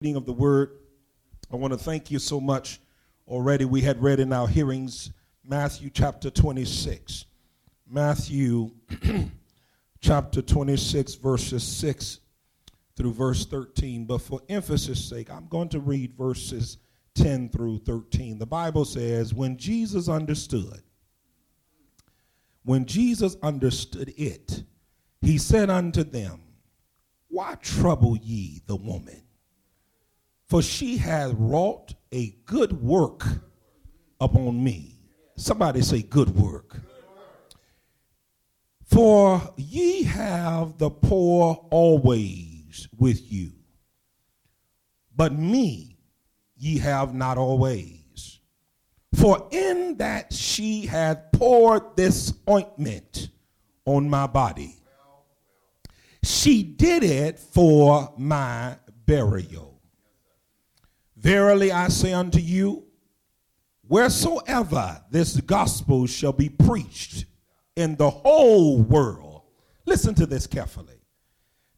reading of the word. I want to thank you so much. Already we had read in our hearings Matthew chapter 26. Matthew chapter 26, verses 6 through verse 13. But for emphasis' sake, I'm going to read verses 10 through 13. The Bible says, When Jesus understood, when Jesus understood it, he said unto them, Why trouble ye the woman? For she hath wrought a good work upon me. Somebody say, good work. For ye have the poor always with you, but me ye have not always. For in that she hath poured this ointment on my body, she did it for my burial. Verily I say unto you, wheresoever this gospel shall be preached in the whole world, listen to this carefully.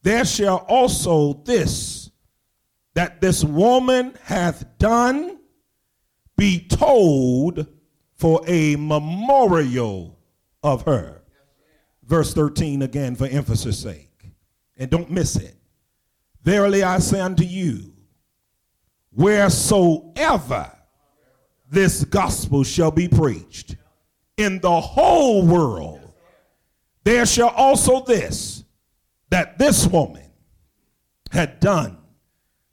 There shall also this that this woman hath done be told for a memorial of her. Verse 13 again for emphasis sake. And don't miss it. Verily I say unto you, wheresoever this gospel shall be preached in the whole world, there shall also this that this woman had done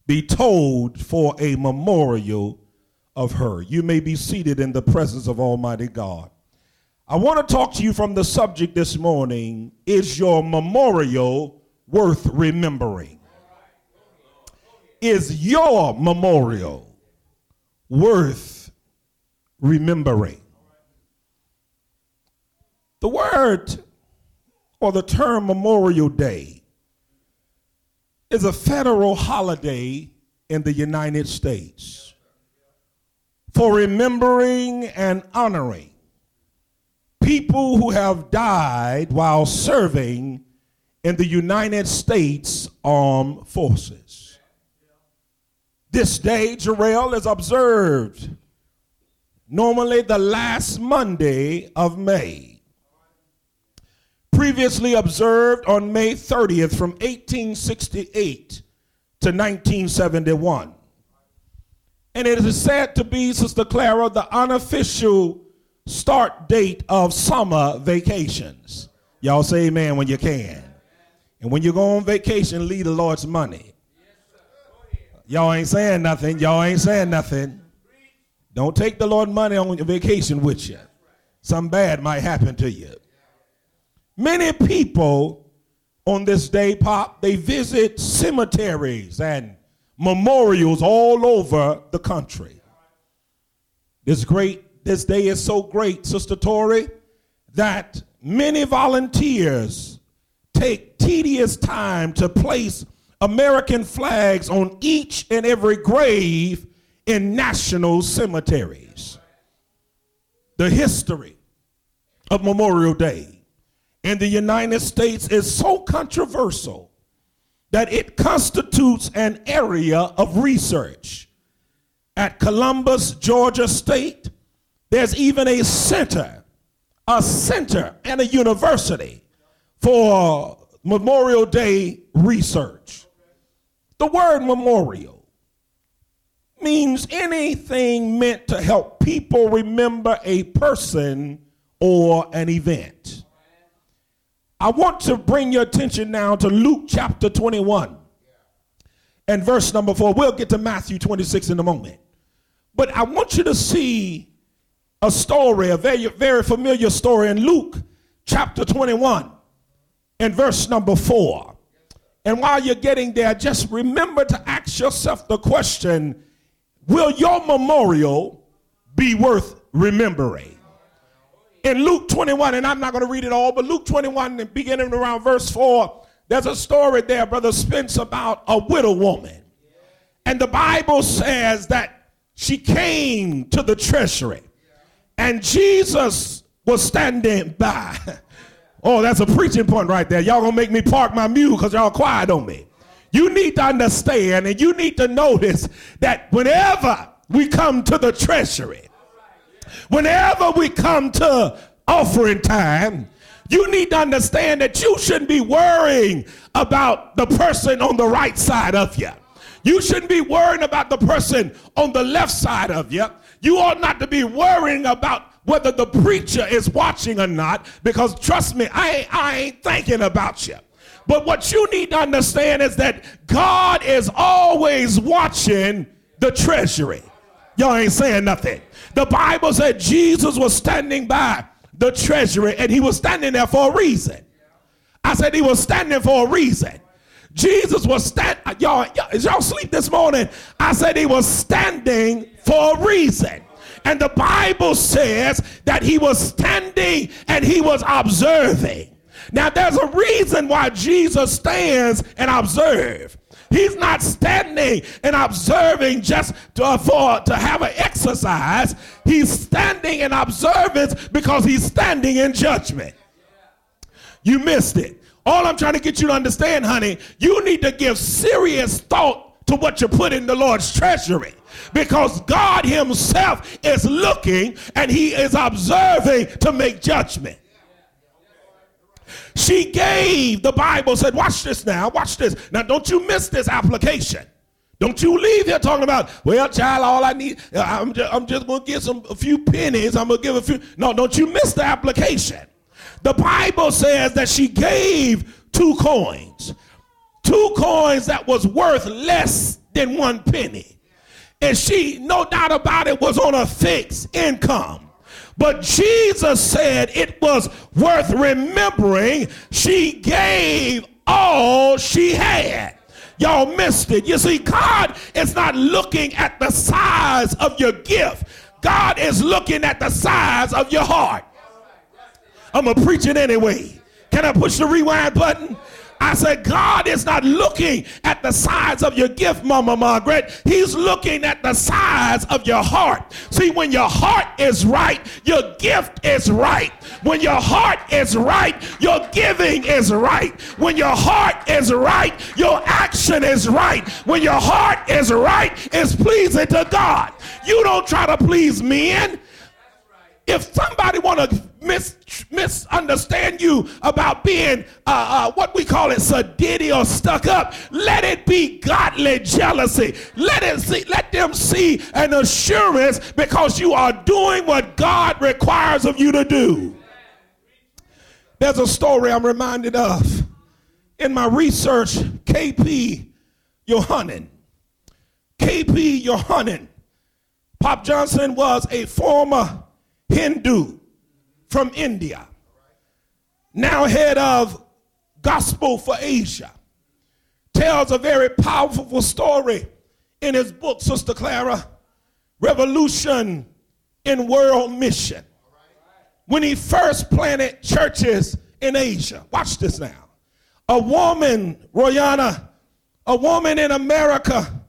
be told for a memorial of her. You may be seated in the presence of Almighty God. I want to talk to you from the subject this morning is your memorial worth remembering? Is your memorial worth remembering? The word or the term Memorial Day is a federal holiday in the United States for remembering and honoring people who have died while serving in the United States Armed Forces. This day, Jarrell, is observed normally the last Monday of May. Previously observed on May 30th from 1868 to 1971. And it is said to be, Sister Clara, the unofficial start date of summer vacations. Y'all say amen when you can. And when you go on vacation, leave the Lord's money. Y'all ain't saying nothing. Y'all ain't saying nothing. Don't take the Lord money on your vacation with you. Something bad might happen to you. Many people on this day, Pop, they visit cemeteries and memorials all over the country. This great, this day is so great, Sister Tori, that many volunteers take tedious time to place American flags on each and every grave in national cemeteries. The history of Memorial Day in the United States is so controversial that it constitutes an area of research. At Columbus, Georgia State, there's even a center, a center and a university for Memorial Day research. The word memorial means anything meant to help people remember a person or an event. I want to bring your attention now to Luke chapter 21 and verse number 4. We'll get to Matthew 26 in a moment. But I want you to see a story, a very, very familiar story in Luke chapter 21 and verse number 4. And while you're getting there, just remember to ask yourself the question Will your memorial be worth remembering? In Luke 21, and I'm not going to read it all, but Luke 21, beginning around verse 4, there's a story there, Brother Spence, about a widow woman. And the Bible says that she came to the treasury, and Jesus was standing by. Oh, that's a preaching point right there. Y'all gonna make me park my mule because y'all quiet on me. You need to understand and you need to notice that whenever we come to the treasury, whenever we come to offering time, you need to understand that you shouldn't be worrying about the person on the right side of you. You shouldn't be worrying about the person on the left side of you. You ought not to be worrying about whether the preacher is watching or not, because trust me, I ain't, I ain't thinking about you. But what you need to understand is that God is always watching the treasury. Y'all ain't saying nothing. The Bible said Jesus was standing by the treasury and he was standing there for a reason. I said he was standing for a reason. Jesus was standing, y'all, y'all, y'all sleep this morning? I said he was standing for a reason. And the Bible says that he was standing and he was observing. Now, there's a reason why Jesus stands and observes. He's not standing and observing just to, for to have an exercise. He's standing and observance because he's standing in judgment. You missed it. All I'm trying to get you to understand, honey, you need to give serious thought to what you put in the Lord's treasury because God Himself is looking and He is observing to make judgment. She gave, the Bible said, watch this now, watch this. Now, don't you miss this application. Don't you leave here talking about, well, child, all I need, uh, I'm just, I'm just going to get some a few pennies. I'm going to give a few. No, don't you miss the application. The Bible says that she gave two coins, two coins that was worth less than one penny. And she, no doubt about it, was on a fixed income. But Jesus said it was worth remembering. She gave all she had. Y'all missed it. You see, God is not looking at the size of your gift, God is looking at the size of your heart. I'm going to preach it anyway. Can I push the rewind button? I said, God is not looking at the size of your gift, Mama Margaret. He's looking at the size of your heart. See, when your heart is right, your gift is right. When your heart is right, your giving is right. When your heart is right, your action is right. When your heart is right, it's pleasing to God. You don't try to please men. If somebody want to mis- misunderstand you about being uh, uh, what we call it sedity or stuck up, let it be godly jealousy. Let it see, let them see an assurance because you are doing what God requires of you to do. There's a story I'm reminded of in my research. KP Yohannan. KP Yohannan. Pop Johnson was a former Hindu from India, now head of Gospel for Asia, tells a very powerful story in his book, Sister Clara, Revolution in World Mission. When he first planted churches in Asia, watch this now. A woman, Royana, a woman in America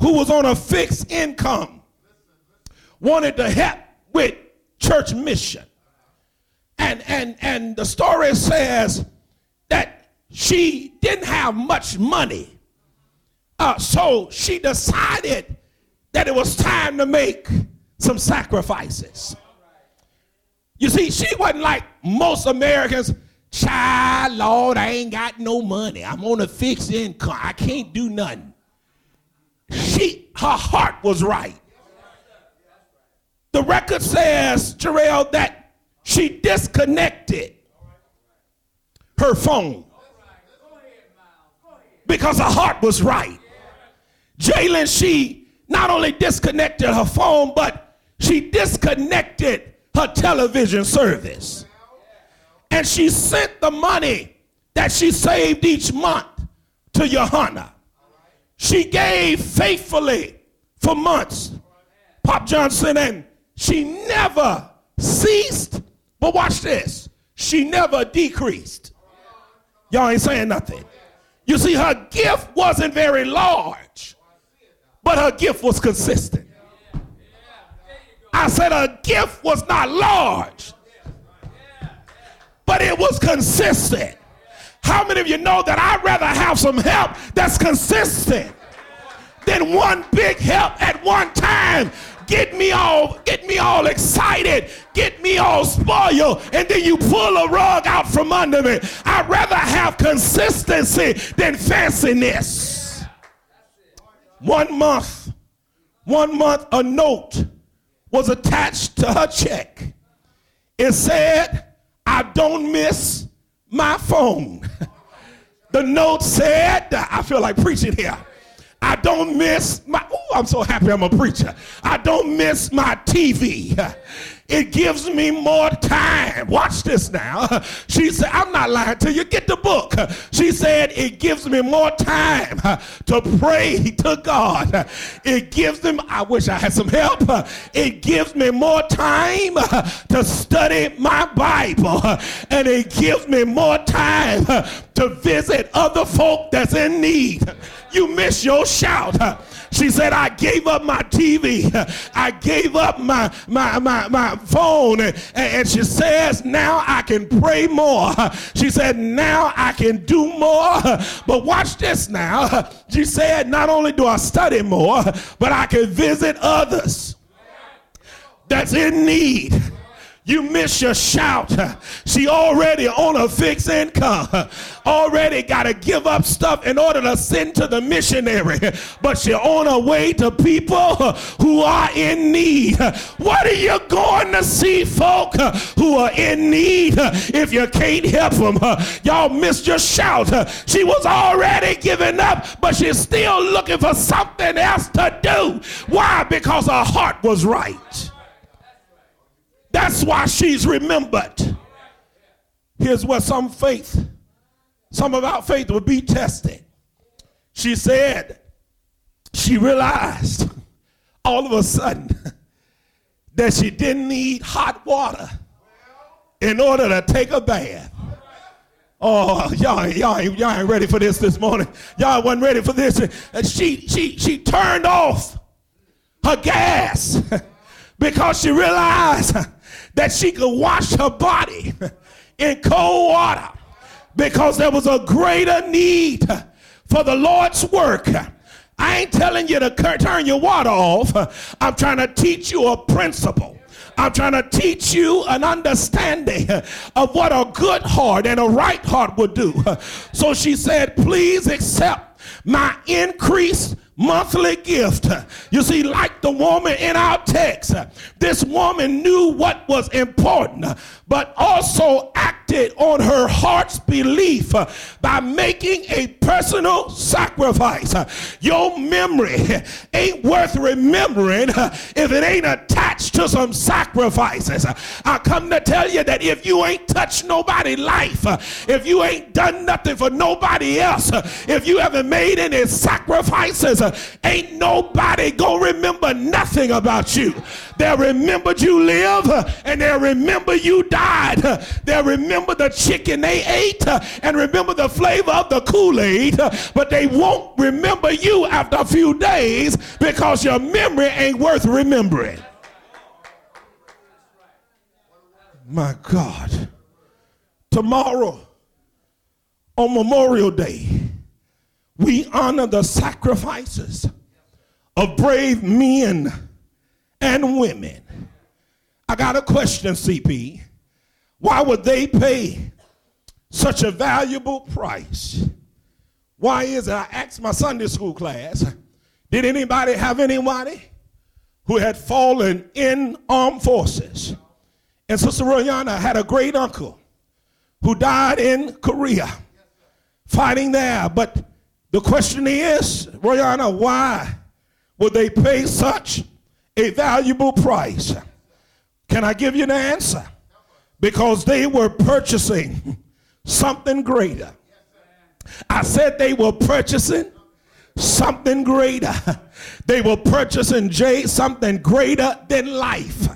who was on a fixed income, wanted to help with church mission. And, and, and the story says that she didn't have much money. Uh, so she decided that it was time to make some sacrifices. You see, she wasn't like most Americans. Child, Lord, I ain't got no money. I'm on a fixed income. I can't do nothing. She, her heart was right. The record says, Jarrell, that she disconnected her phone because her heart was right. Jalen, she not only disconnected her phone, but she disconnected her television service. And she sent the money that she saved each month to Yohannan. She gave faithfully for months. Pop Johnson and she never ceased, but watch this. She never decreased. Y'all ain't saying nothing. You see, her gift wasn't very large, but her gift was consistent. I said her gift was not large, but it was consistent. How many of you know that I'd rather have some help that's consistent than one big help at one time? Get me all, get me all excited, get me all spoiled, and then you pull a rug out from under me. I'd rather have consistency than fanciness. One month, one month, a note was attached to her check. It said, I don't miss my phone. the note said, I feel like preaching here. I don't miss my, oh, I'm so happy I'm a preacher. I don't miss my TV. It gives me more time. Watch this now. She said, I'm not lying to you. Get the book. She said, It gives me more time to pray to God. It gives them, I wish I had some help. It gives me more time to study my Bible. And it gives me more time to visit other folk that's in need. You miss your shout. She said, I gave up my TV. I gave up my, my, my, my phone. And, and she says, now I can pray more. She said, now I can do more. But watch this now. She said, not only do I study more, but I can visit others that's in need. You miss your shout. She already on a fixed income. Already got to give up stuff in order to send to the missionary. But she on her way to people who are in need. What are you going to see folk who are in need if you can't help them? Y'all missed your shout. She was already giving up, but she's still looking for something else to do. Why? Because her heart was right. That's why she's remembered. Here's where some faith, some of our faith would be tested. She said, she realized all of a sudden that she didn't need hot water in order to take a bath. Oh, y'all, y'all, y'all ain't ready for this this morning. Y'all wasn't ready for this. And she, she, she turned off her gas because she realized that she could wash her body in cold water because there was a greater need for the Lord's work. I ain't telling you to turn your water off. I'm trying to teach you a principle. I'm trying to teach you an understanding of what a good heart and a right heart would do. So she said, Please accept my increased monthly gift. You see, like the woman in our text, this woman knew what was important, but also acted on her heart's belief uh, by making a personal sacrifice. Uh, your memory ain't worth remembering uh, if it ain't attached to some sacrifices. I come to tell you that if you ain't touched nobody's life, if you ain't done nothing for nobody else, if you haven't made any sacrifices, ain't nobody gonna remember nothing about you. They'll remember you live and they'll remember you died. They'll remember the chicken they ate and remember the flavor of the Kool-Aid, but they won't remember you after a few days because your memory ain't worth remembering. My God. Tomorrow on Memorial Day, we honor the sacrifices of brave men and women. I got a question, CP. Why would they pay such a valuable price? Why is it? I asked my Sunday school class, did anybody have anybody who had fallen in armed forces? And Sister Royana had a great uncle who died in Korea fighting there. But the question is, Royana, why would they pay such a valuable price? Can I give you an answer? Because they were purchasing something greater. I said they were purchasing something greater. They were purchasing Jay something greater than life.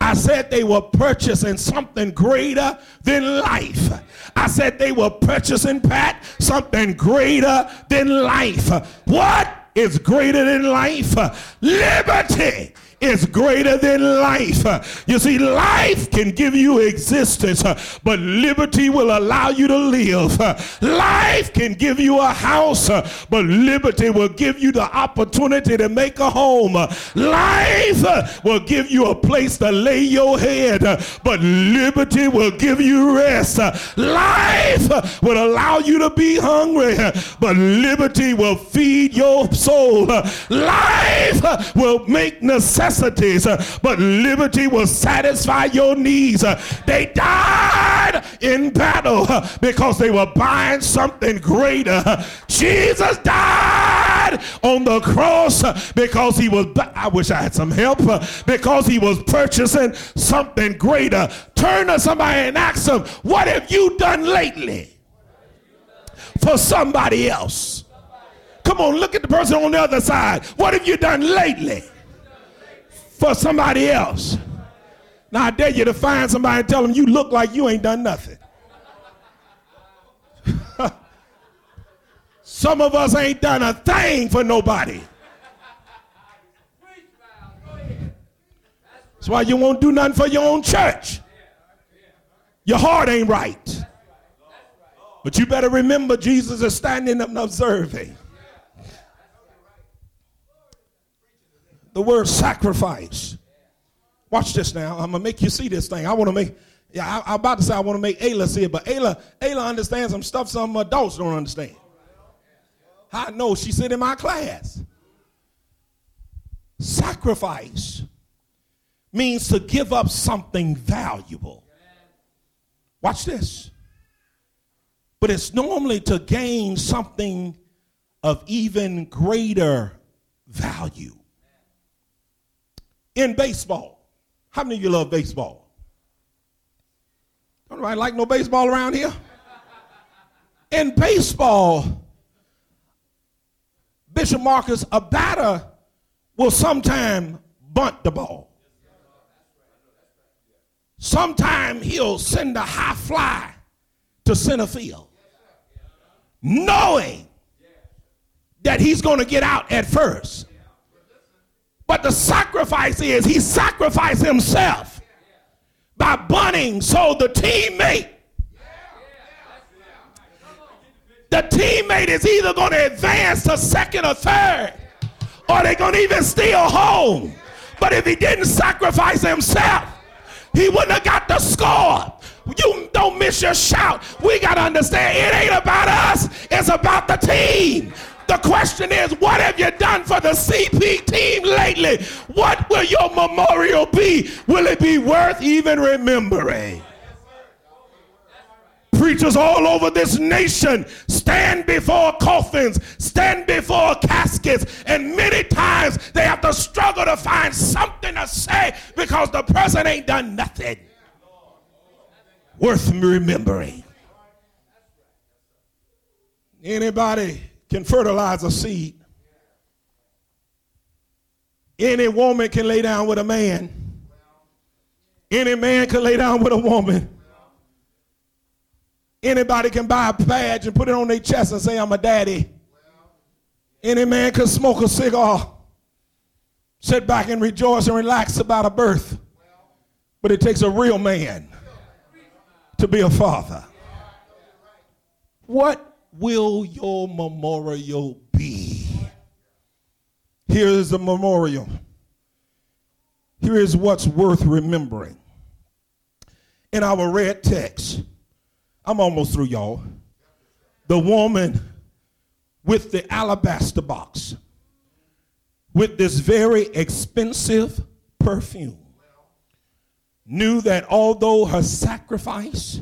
I said they were purchasing something greater than life. I said they were purchasing, Pat, something greater than life. What is greater than life. Liberty is greater than life. You see, life can give you existence, but liberty will allow you to live. Life can give you a house, but liberty will give you the opportunity to make a home. Life will give you a place to lay your head, but liberty will give you rest. Life will allow you to be hungry, but liberty will feed your soul. Life will make necessity necessities, uh, but liberty will satisfy your needs. Uh, they died in battle uh, because they were buying something greater. Jesus died on the cross because he was, I wish I had some help, because he was purchasing something greater. Turn to somebody and ask them, What have you done lately for somebody else? Come on, look at the person on the other side. What have you done lately? For somebody else. Now I dare you to find somebody and tell them you look like you ain't done nothing. Some of us ain't done a thing for nobody. That's why you won't do nothing for your own church. Your heart ain't right. But you better remember Jesus is standing up and observing. The word sacrifice. Watch this now. I'm gonna make you see this thing. I want to make. Yeah, I, am about to say I want to make Ayla see it, but Ayla, Ayla understands some stuff some adults don't understand. I know she sit in my class. Sacrifice means to give up something valuable. Watch this. But it's normally to gain something of even greater value in baseball. How many of you love baseball? Don't like no baseball around here? In baseball, Bishop Marcus, a batter will sometime bunt the ball. Sometime he'll send a high fly to center field, knowing that he's going to get out at first. But the sacrifice is he sacrificed himself by bunting so the teammate the teammate is either going to advance to second or third or they're going to even steal home. But if he didn't sacrifice himself, he wouldn't have got the score. You don't miss your shout. We got to understand it ain't about us, it's about the team. The question is, what have you done for the CP team lately? What will your memorial be? Will it be worth even remembering? Preachers all over this nation stand before coffins, stand before caskets, and many times they have to struggle to find something to say because the person ain't done nothing worth remembering. Anybody can fertilize a seed. Any woman can lay down with a man. Any man can lay down with a woman. Anybody can buy a badge and put it on their chest and say, I'm a daddy. Any man can smoke a cigar, sit back and rejoice and relax about a birth. But it takes a real man to be a father. What will your memorial be? Here is the memorial. Here is what's worth remembering. In our red text, I'm almost through, y'all. The woman with the alabaster box with this very expensive perfume knew that although her sacrifice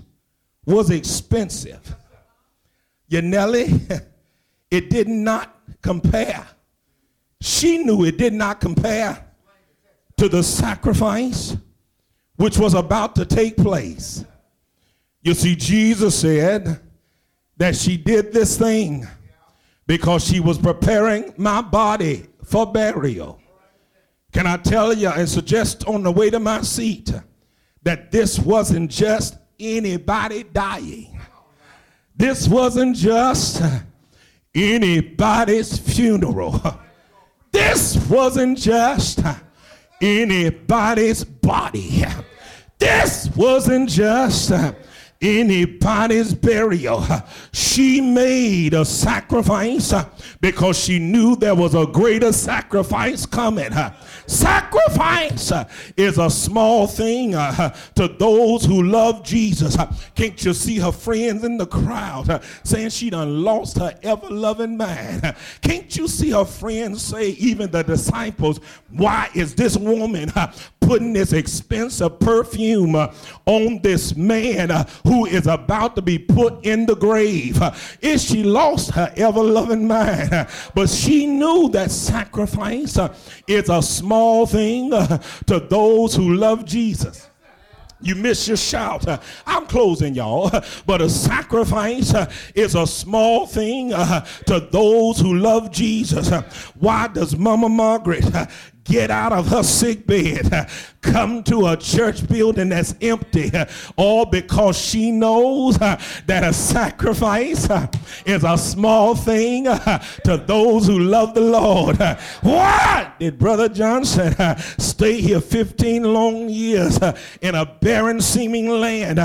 was expensive, Yanelli, it did not compare. She knew it did not compare to the sacrifice which was about to take place. You see, Jesus said that she did this thing because she was preparing my body for burial. Can I tell you and suggest on the way to my seat that this wasn't just anybody dying? This wasn't just anybody's funeral. This wasn't just anybody's body. This wasn't just anybody's burial. She made a sacrifice uh, because she knew there was a greater sacrifice coming. Uh, sacrifice uh, is a small thing to those who love Jesus. Can't you see her friends in the crowd saying she done lost her ever loving man? Can't you see her friends say, even the disciples, why is this woman putting this expensive perfume uh, on this man uh, who is about to be put in the grave. Uh, is she lost her ever loving mind? Uh, but she knew that sacrifice uh, is a small thing uh, to those who love Jesus. You miss your shout. I'm closing, y'all. But a sacrifice is a small thing to those who love Jesus. Why does Mama Margaret get out of her sick bed, come to a church building that's empty, all because she knows that a sacrifice is a small thing to those who love the Lord. What did Brother Johnson stay here 15 long years in a barren seeming land?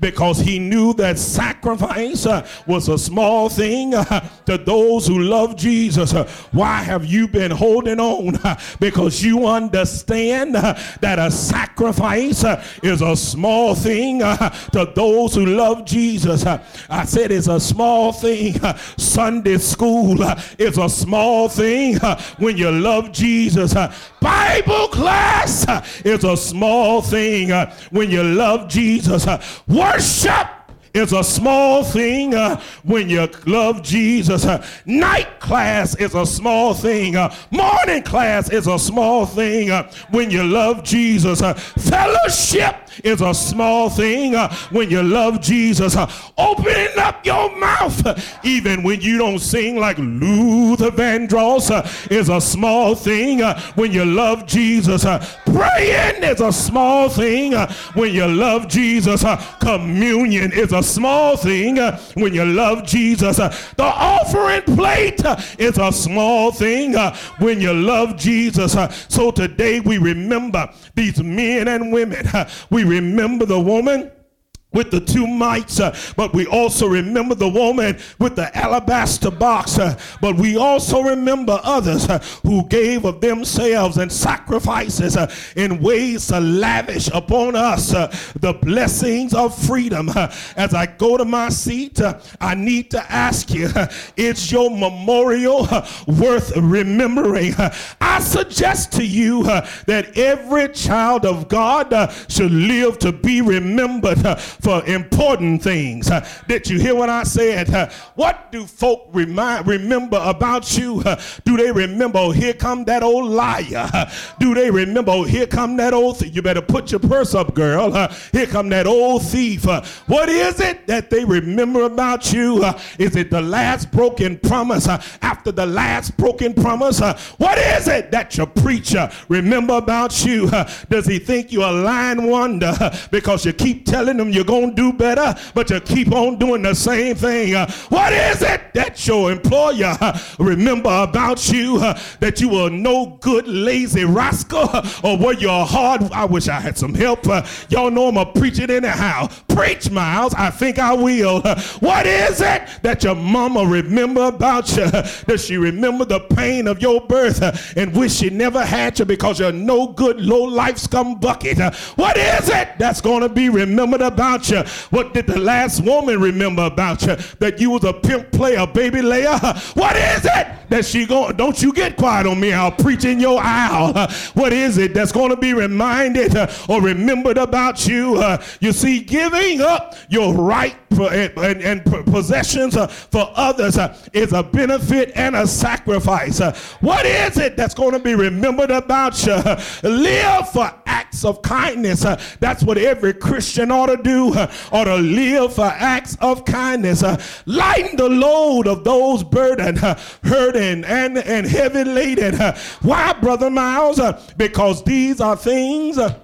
Because he knew that sacrifice was a small thing to those who love Jesus. Why have you been holding on? Because you understand that a sacrifice uh, is a small thing uh, to those who love Jesus. Uh, I said it's a small thing. Uh, Sunday school uh, is a small thing when you love Jesus. Bible class is a small thing when you love Jesus. Worship is a small thing uh, when you love Jesus. Uh, night class is a small thing. Uh, morning class is a small thing uh, when you love Jesus. Uh, fellowship is a small thing uh, when you love Jesus. opening up your mouth, even when you don't sing like Luther Vandross, is a small thing when you love Jesus. praying is a small thing when you love Jesus. communion is a small thing uh, when you love Jesus. Uh, the offering plate uh, is a small thing when you love Jesus. So today we remember these men and women. We remember the woman with the two mites, uh, but we also remember the woman with the alabaster box, uh, but we also remember others uh, who gave of themselves and sacrifices uh, in ways to lavish upon us uh, the blessings of freedom. Uh, as I go to my seat, I need to ask you, is your memorial worth remembering? I suggest to you that every child of God should live to be remembered for important things. Uh, did you hear what I said? Uh, what do folk remind, remember about you? Uh, do they remember, oh, here come that old liar? Do they remember, oh, here come that old thief? You better put your purse up, girl. Here come that old thief. What is it that they remember about you? is it the last broken promise? after the last broken promise? what is it that your preacher remember about you? does he think you're a lying wonder because you keep telling him you're going to do better, but you keep on doing the same thing. Uh, what is it that your employer uh, remember about you uh, that you were no good, lazy rascal, or were you hard? I wish I had some help. y'all know I'm a preacher anyhow. Preach, Miles. I think I will. what is it that your mama remember about you? Does she remember the pain of your birth and wish she never had you because you're no good, low life scum bucket? what is it that's going to be remembered about you? What did the last woman remember about you? That you was a pimp player, baby layer? What is it that she going? Don't you get quiet on me? I'll preach in your aisle. What is it that's going to be reminded or remembered about you? You see, giving up your right and, and, possessions for others is a benefit and a sacrifice. What is it that's going to be remembered about you? Live for acts of kindness. That's what every Christian ought to do or to live for acts of kindness. Uh, lighten the load of those burdened, uh, hurting, and, and heavy laden. Uh, why, Brother Miles? Uh, because these are things. Uh,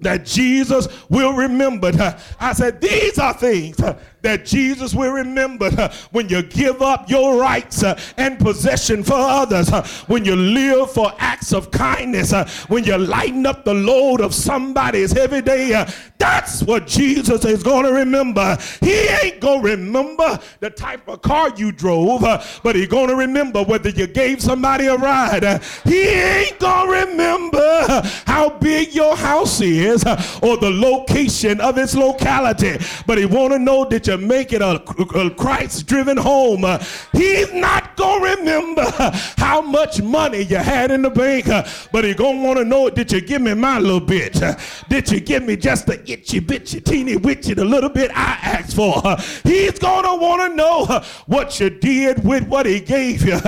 that Jesus will remember. I said, These are things that Jesus will remember when you give up your rights and possession for others, when you live for acts of kindness, when you lighten up the load of somebody's heavy day. That's what Jesus is going to remember. He ain't going to remember the type of car you drove, but he's going to remember whether you gave somebody a ride. He ain't going to remember how big your house is or the location of its locality, but he want to know that you make it a, a Christ driven home. He's not going to remember how much money you had in the bank, but he going to want to know did you give me my little bit? Did you give me just the itchy bitchy teeny witchy the little bit I asked for? He's going to want to know what you did with what he gave you.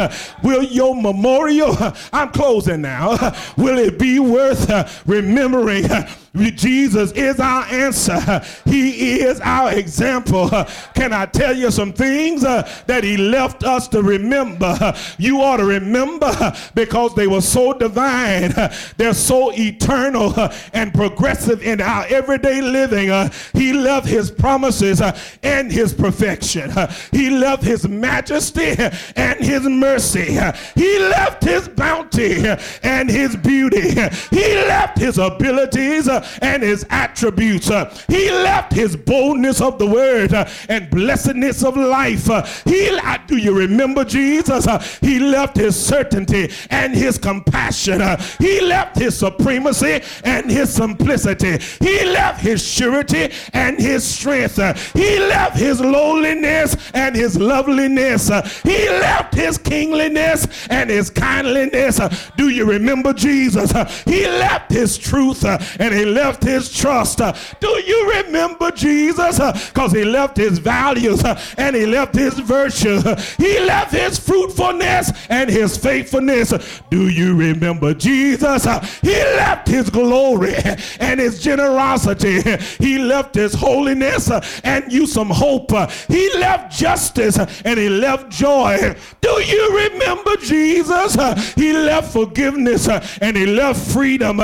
Will your memorial, I'm closing now, will it be worth remembering Jesus is our answer. He is our example. Can I tell you some things uh, that he left us to remember? You ought to remember because they were so divine. They're so eternal and progressive in our everyday living. Uh, he left his promises uh, and his perfection. Uh, he left his majesty and his mercy. He left his bounty and his beauty. He left his abilities and his attributes. Uh, he left his boldness of the word uh, and blessedness of life. Uh, he, do you remember Jesus? Uh, he left his certainty and his compassion. Uh, he left his supremacy and his simplicity. He left his surety and his strength. Uh, he left his lowliness and his loveliness. He left his kingliness and his kindliness. Do you remember Jesus? He left his truth and he left his trust. Do you remember Jesus? Because he left his values and he left his virtue. He left his fruitfulness and his faithfulness. Do you remember Jesus? He left his glory and his generosity. He left his holiness and you some hope. He left justice and he left joy. Do you remember Jesus? He left forgiveness and he left freedom.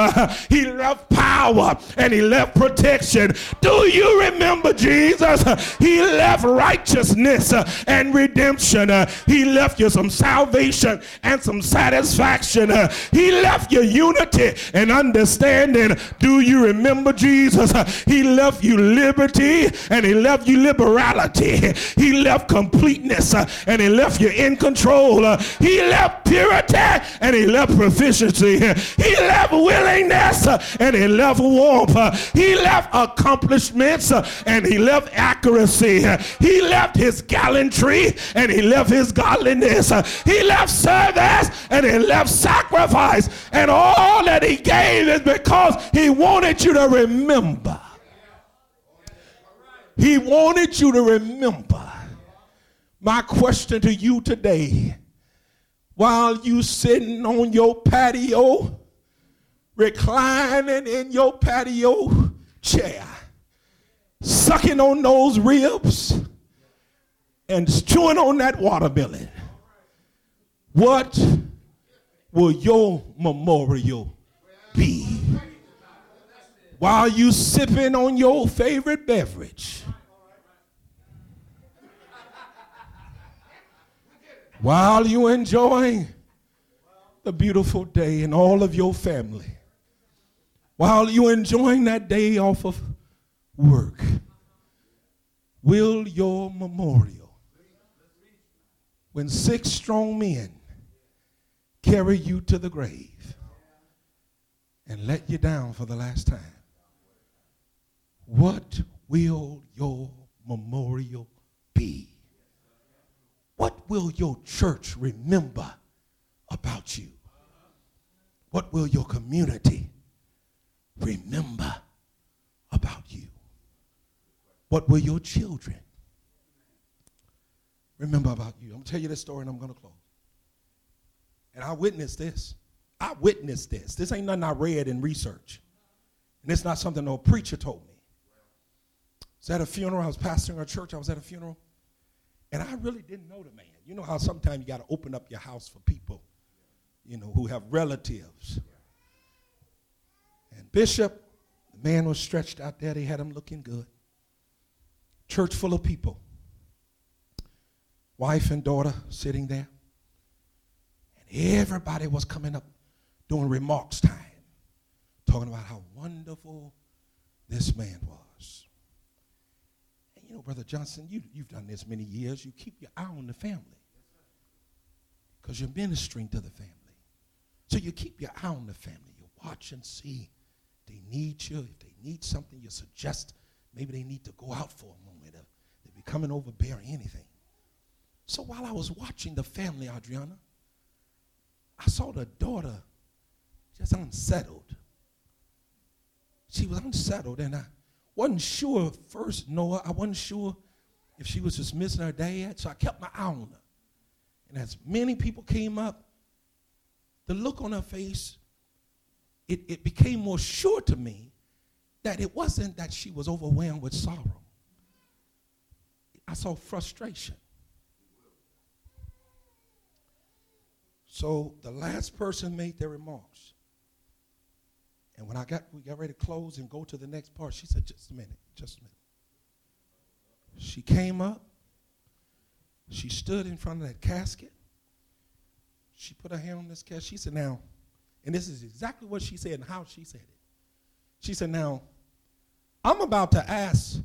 He left power and he left protection. Do you remember Jesus? He left righteousness uh, and redemption. Uh, he left you some salvation and some satisfaction. Uh, he left you unity and understanding. Do you remember Jesus? He left you liberty and he left you liberality. He left completeness and he left you in control. He left purity and he left proficiency. He left willingness and he left warmth. He left accomplishments uh, and he left accuracy. He left his gallantry and he left his godliness. He left service and he left sacrifice. And all that he gave is because he wanted you to remember. He wanted you to remember. My question to you today while you sitting on your patio reclining in your patio chair, sucking on those ribs and chewing on that watermelon. What will your memorial be? While you sipping on your favorite beverage. While you enjoying the beautiful day and all of your family while you're enjoying that day off of work, will your memorial, when six strong men carry you to the grave and let you down for the last time, what will your memorial be? What will your church remember about you? What will your community remember about you? What will your children remember about you? I'm going to tell you this story and I'm going to close. And I witnessed this. I witnessed this. This ain't nothing I read in research. And it's not something no preacher told me. I was at a funeral. I was pastoring a church. I was at a funeral. And I really didn't know the man. You know how sometimes you got to open up your house for people, you know, who have relatives. And Bishop, the man was stretched out there. They had him looking good. Church full of people. Wife and daughter sitting there. And everybody was coming up doing remarks time, talking about how wonderful this man was. And you know, Brother Johnson, you, you've done this many years. You keep your eye on the family because you're ministering to the family. So you keep your eye on the family. You watch and see they need you. If they need something, you suggest maybe they need to go out for a moment. If they be coming overbearing, anything. So while I was watching the family, Adriana, I saw the daughter just unsettled. She was unsettled, and I wasn't sure first, Noah, I wasn't sure if she was just missing her dad, so I kept my eye on her. And as many people came up, the look on her face, it, it became more sure to me that it wasn't that she was overwhelmed with sorrow. I saw frustration. So the last person made their remarks. And when I got we got ready to close and go to the next part, she said, just a minute, just a minute. She came up, she stood in front of that casket. She put her hand on this casket. She said, Now, and this is exactly what she said and how she said it. She said, Now, I'm about to ask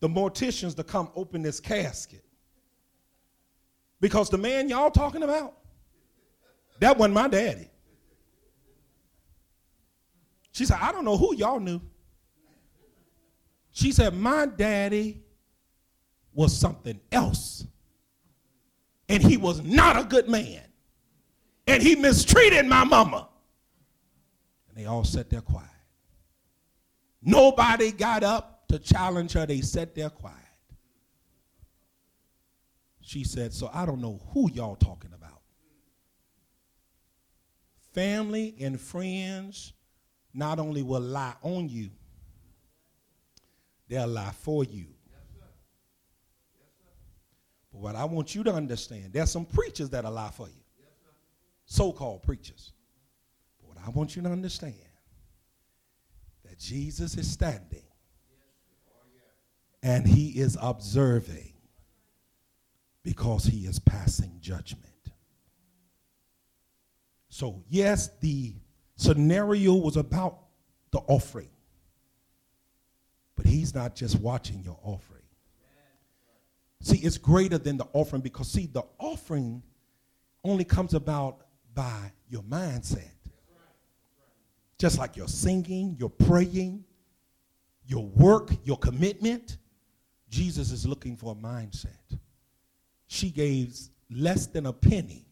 the morticians to come open this casket. Because the man y'all talking about, that wasn't my daddy. She said, I don't know who y'all knew. She said, My daddy was something else. And he was not a good man. And he mistreated my mama. And they all sat there quiet. Nobody got up to challenge her. They sat there quiet. She said, So I don't know who y'all talking about family and friends not only will lie on you, they'll lie for you. But what I want you to understand, there's some preachers that'll lie for you, so called preachers. But what I want you to understand, that Jesus is standing and he is observing because he is passing judgment. So, yes, the scenario was about the offering, but he's not just watching your offering. See, it's greater than the offering because, see, the offering only comes about by your mindset. Just like your singing, your praying, your work, your commitment, Jesus is looking for a mindset. She gave less than a penny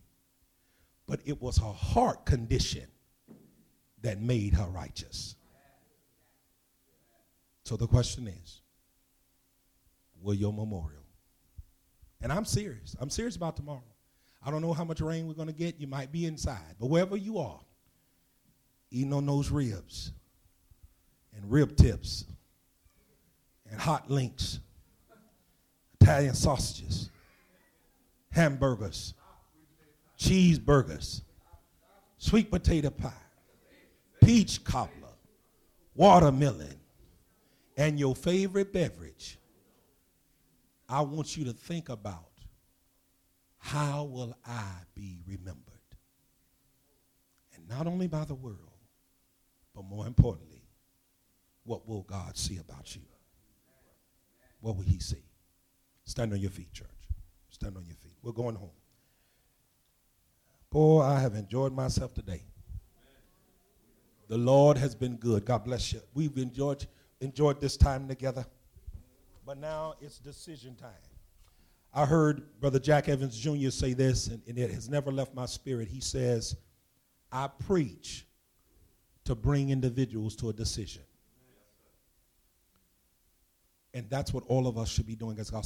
but it was her heart condition that made her righteous. So the question is will your memorial? And I'm serious. I'm serious about tomorrow. I don't know how much rain we're going to get. You might be inside. But wherever you are, eating on those ribs and rib tips and hot links, Italian sausages, hamburgers, cheeseburgers, sweet potato pie, peach cobbler, watermelon, and your favorite beverage, I want you to think about how will I be remembered? And not only by the world, but more importantly, what will God see about you? What will he see? Stand on your feet, church. Stand on your feet. We're going home. Boy, I have enjoyed myself today. The Lord has been good. God bless you. We've enjoyed enjoyed this time together. But now it's decision time. I heard Brother Jack Evans Jr. say this, and, and it has never left my spirit. He says, I preach to bring individuals to a decision. And that's what all of us should be doing as gospel.